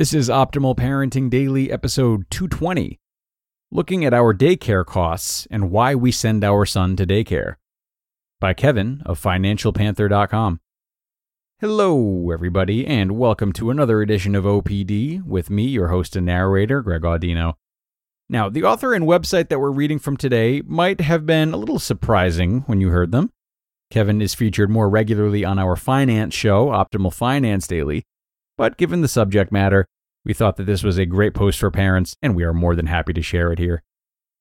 This is Optimal Parenting Daily, episode 220 looking at our daycare costs and why we send our son to daycare. By Kevin of FinancialPanther.com. Hello, everybody, and welcome to another edition of OPD with me, your host and narrator, Greg Audino. Now, the author and website that we're reading from today might have been a little surprising when you heard them. Kevin is featured more regularly on our finance show, Optimal Finance Daily, but given the subject matter, we thought that this was a great post for parents, and we are more than happy to share it here.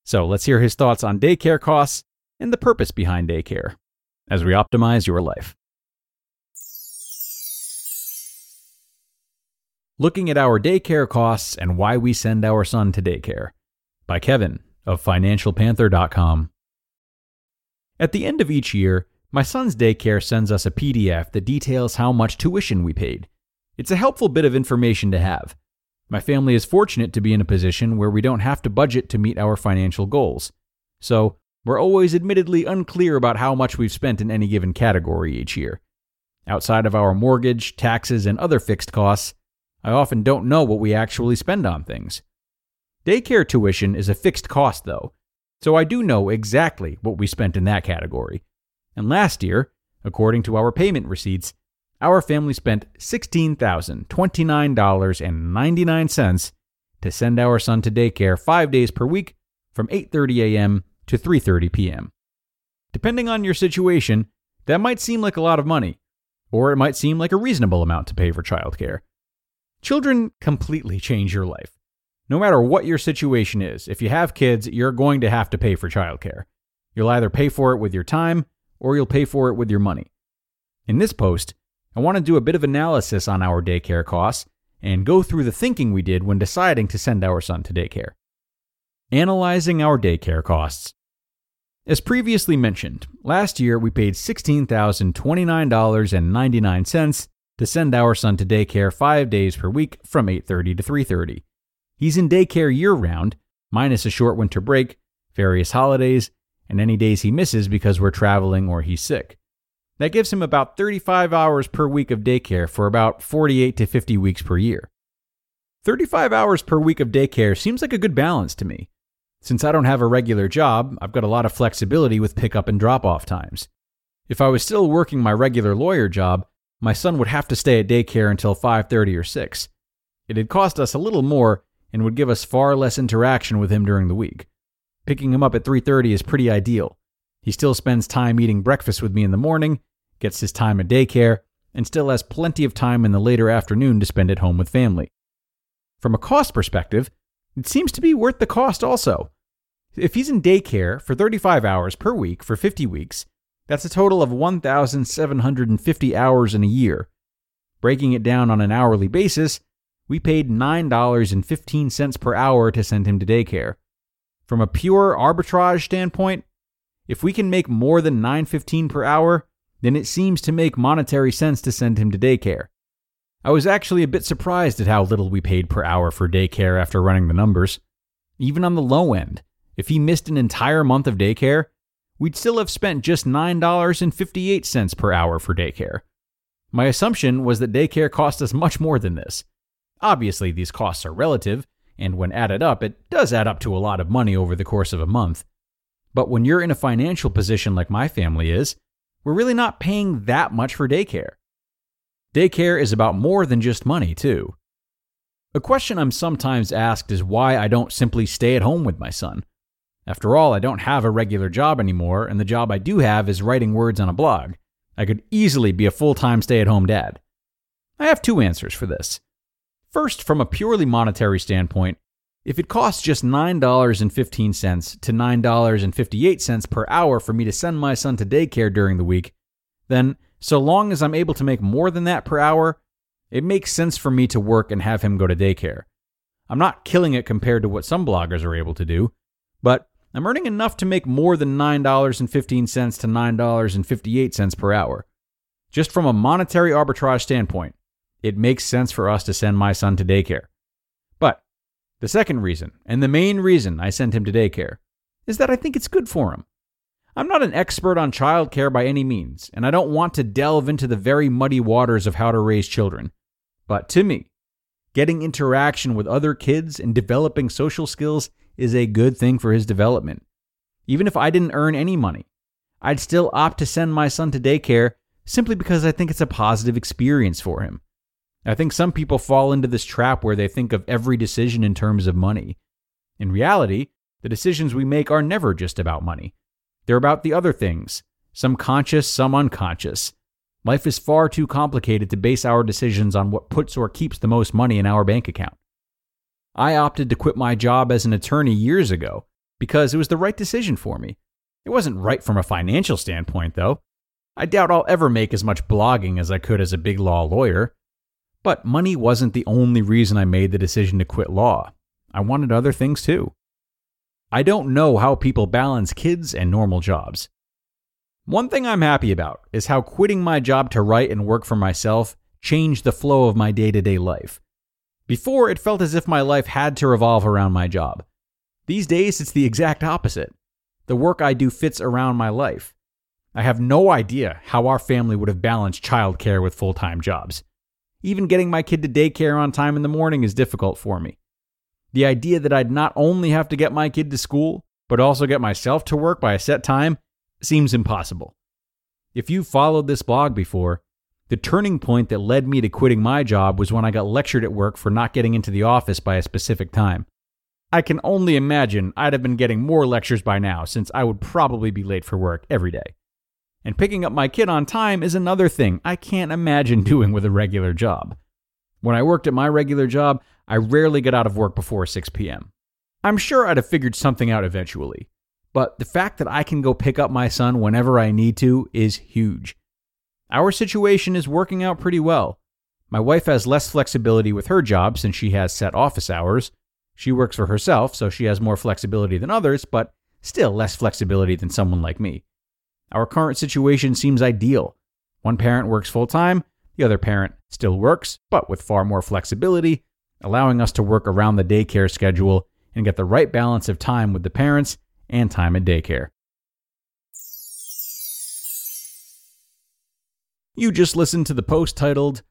So let's hear his thoughts on daycare costs and the purpose behind daycare as we optimize your life. Looking at our daycare costs and why we send our son to daycare by Kevin of FinancialPanther.com. At the end of each year, my son's daycare sends us a PDF that details how much tuition we paid. It's a helpful bit of information to have. My family is fortunate to be in a position where we don't have to budget to meet our financial goals. So, we're always admittedly unclear about how much we've spent in any given category each year. Outside of our mortgage, taxes, and other fixed costs, I often don't know what we actually spend on things. Daycare tuition is a fixed cost, though, so I do know exactly what we spent in that category. And last year, according to our payment receipts, our family spent $16,029.99 to send our son to daycare 5 days per week from 8:30 a.m. to 3:30 p.m. Depending on your situation, that might seem like a lot of money, or it might seem like a reasonable amount to pay for childcare. Children completely change your life. No matter what your situation is, if you have kids, you're going to have to pay for childcare. You'll either pay for it with your time or you'll pay for it with your money. In this post, I want to do a bit of analysis on our daycare costs and go through the thinking we did when deciding to send our son to daycare. Analyzing our daycare costs. As previously mentioned, last year we paid $16,029.99 to send our son to daycare 5 days per week from 8:30 to 3:30. He's in daycare year-round, minus a short winter break, various holidays, and any days he misses because we're traveling or he's sick. That gives him about 35 hours per week of daycare for about 48 to 50 weeks per year. 35 hours per week of daycare seems like a good balance to me. Since I don't have a regular job, I've got a lot of flexibility with pickup and drop off times. If I was still working my regular lawyer job, my son would have to stay at daycare until 5:30 or 6. It'd cost us a little more and would give us far less interaction with him during the week. Picking him up at 3:30 is pretty ideal. He still spends time eating breakfast with me in the morning gets his time at daycare, and still has plenty of time in the later afternoon to spend at home with family. From a cost perspective, it seems to be worth the cost also. If he's in daycare for 35 hours per week for 50 weeks, that's a total of 1,750 hours in a year. Breaking it down on an hourly basis, we paid $9.15 per hour to send him to daycare. From a pure arbitrage standpoint, if we can make more than 9.15 per hour, then it seems to make monetary sense to send him to daycare. I was actually a bit surprised at how little we paid per hour for daycare after running the numbers. Even on the low end, if he missed an entire month of daycare, we'd still have spent just $9.58 per hour for daycare. My assumption was that daycare cost us much more than this. Obviously, these costs are relative, and when added up, it does add up to a lot of money over the course of a month. But when you're in a financial position like my family is, we're really not paying that much for daycare. Daycare is about more than just money, too. A question I'm sometimes asked is why I don't simply stay at home with my son. After all, I don't have a regular job anymore, and the job I do have is writing words on a blog. I could easily be a full time stay at home dad. I have two answers for this. First, from a purely monetary standpoint, if it costs just $9.15 to $9.58 per hour for me to send my son to daycare during the week, then so long as I'm able to make more than that per hour, it makes sense for me to work and have him go to daycare. I'm not killing it compared to what some bloggers are able to do, but I'm earning enough to make more than $9.15 to $9.58 per hour. Just from a monetary arbitrage standpoint, it makes sense for us to send my son to daycare. The second reason, and the main reason I send him to daycare, is that I think it's good for him. I'm not an expert on childcare by any means, and I don't want to delve into the very muddy waters of how to raise children. But to me, getting interaction with other kids and developing social skills is a good thing for his development. Even if I didn't earn any money, I'd still opt to send my son to daycare simply because I think it's a positive experience for him. I think some people fall into this trap where they think of every decision in terms of money. In reality, the decisions we make are never just about money. They're about the other things, some conscious, some unconscious, Life is far too complicated to base our decisions on what puts or keeps the most money in our bank account. I opted to quit my job as an attorney years ago because it was the right decision for me. It wasn't right from a financial standpoint, though. I doubt I'll ever make as much blogging as I could as a big law lawyer. But money wasn't the only reason I made the decision to quit law. I wanted other things too. I don't know how people balance kids and normal jobs. One thing I'm happy about is how quitting my job to write and work for myself changed the flow of my day to day life. Before, it felt as if my life had to revolve around my job. These days, it's the exact opposite. The work I do fits around my life. I have no idea how our family would have balanced childcare with full time jobs. Even getting my kid to daycare on time in the morning is difficult for me. The idea that I'd not only have to get my kid to school, but also get myself to work by a set time seems impossible. If you followed this blog before, the turning point that led me to quitting my job was when I got lectured at work for not getting into the office by a specific time. I can only imagine I'd have been getting more lectures by now since I would probably be late for work every day. And picking up my kid on time is another thing I can't imagine doing with a regular job. When I worked at my regular job, I rarely got out of work before 6 p.m. I'm sure I'd have figured something out eventually, but the fact that I can go pick up my son whenever I need to is huge. Our situation is working out pretty well. My wife has less flexibility with her job since she has set office hours. She works for herself, so she has more flexibility than others, but still less flexibility than someone like me. Our current situation seems ideal. One parent works full time, the other parent still works, but with far more flexibility, allowing us to work around the daycare schedule and get the right balance of time with the parents and time at daycare. You just listened to the post titled,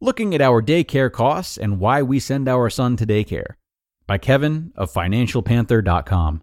Looking at Our Daycare Costs and Why We Send Our Son to Daycare by Kevin of FinancialPanther.com.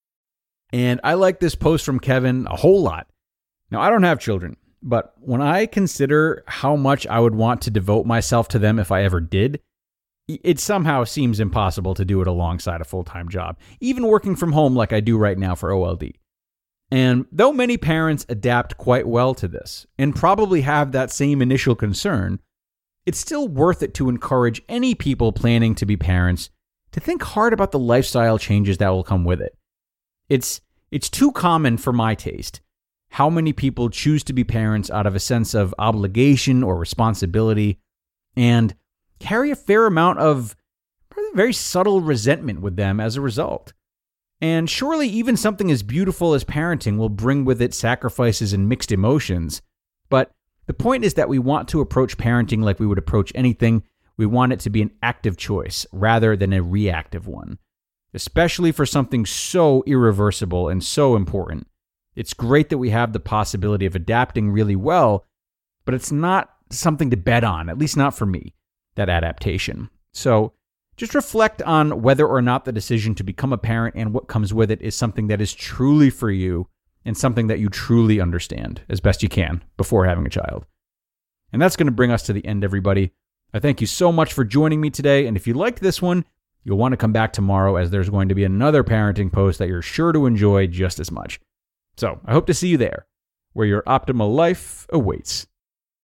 And I like this post from Kevin a whole lot. Now, I don't have children, but when I consider how much I would want to devote myself to them if I ever did, it somehow seems impossible to do it alongside a full time job, even working from home like I do right now for OLD. And though many parents adapt quite well to this and probably have that same initial concern, it's still worth it to encourage any people planning to be parents to think hard about the lifestyle changes that will come with it. It's it's too common for my taste how many people choose to be parents out of a sense of obligation or responsibility and carry a fair amount of very subtle resentment with them as a result. And surely, even something as beautiful as parenting will bring with it sacrifices and mixed emotions. But the point is that we want to approach parenting like we would approach anything. We want it to be an active choice rather than a reactive one, especially for something so irreversible and so important. It's great that we have the possibility of adapting really well, but it's not something to bet on, at least not for me, that adaptation. So, just reflect on whether or not the decision to become a parent and what comes with it is something that is truly for you and something that you truly understand as best you can before having a child. And that's going to bring us to the end, everybody. I thank you so much for joining me today. And if you liked this one, you'll want to come back tomorrow as there's going to be another parenting post that you're sure to enjoy just as much. So I hope to see you there, where your optimal life awaits.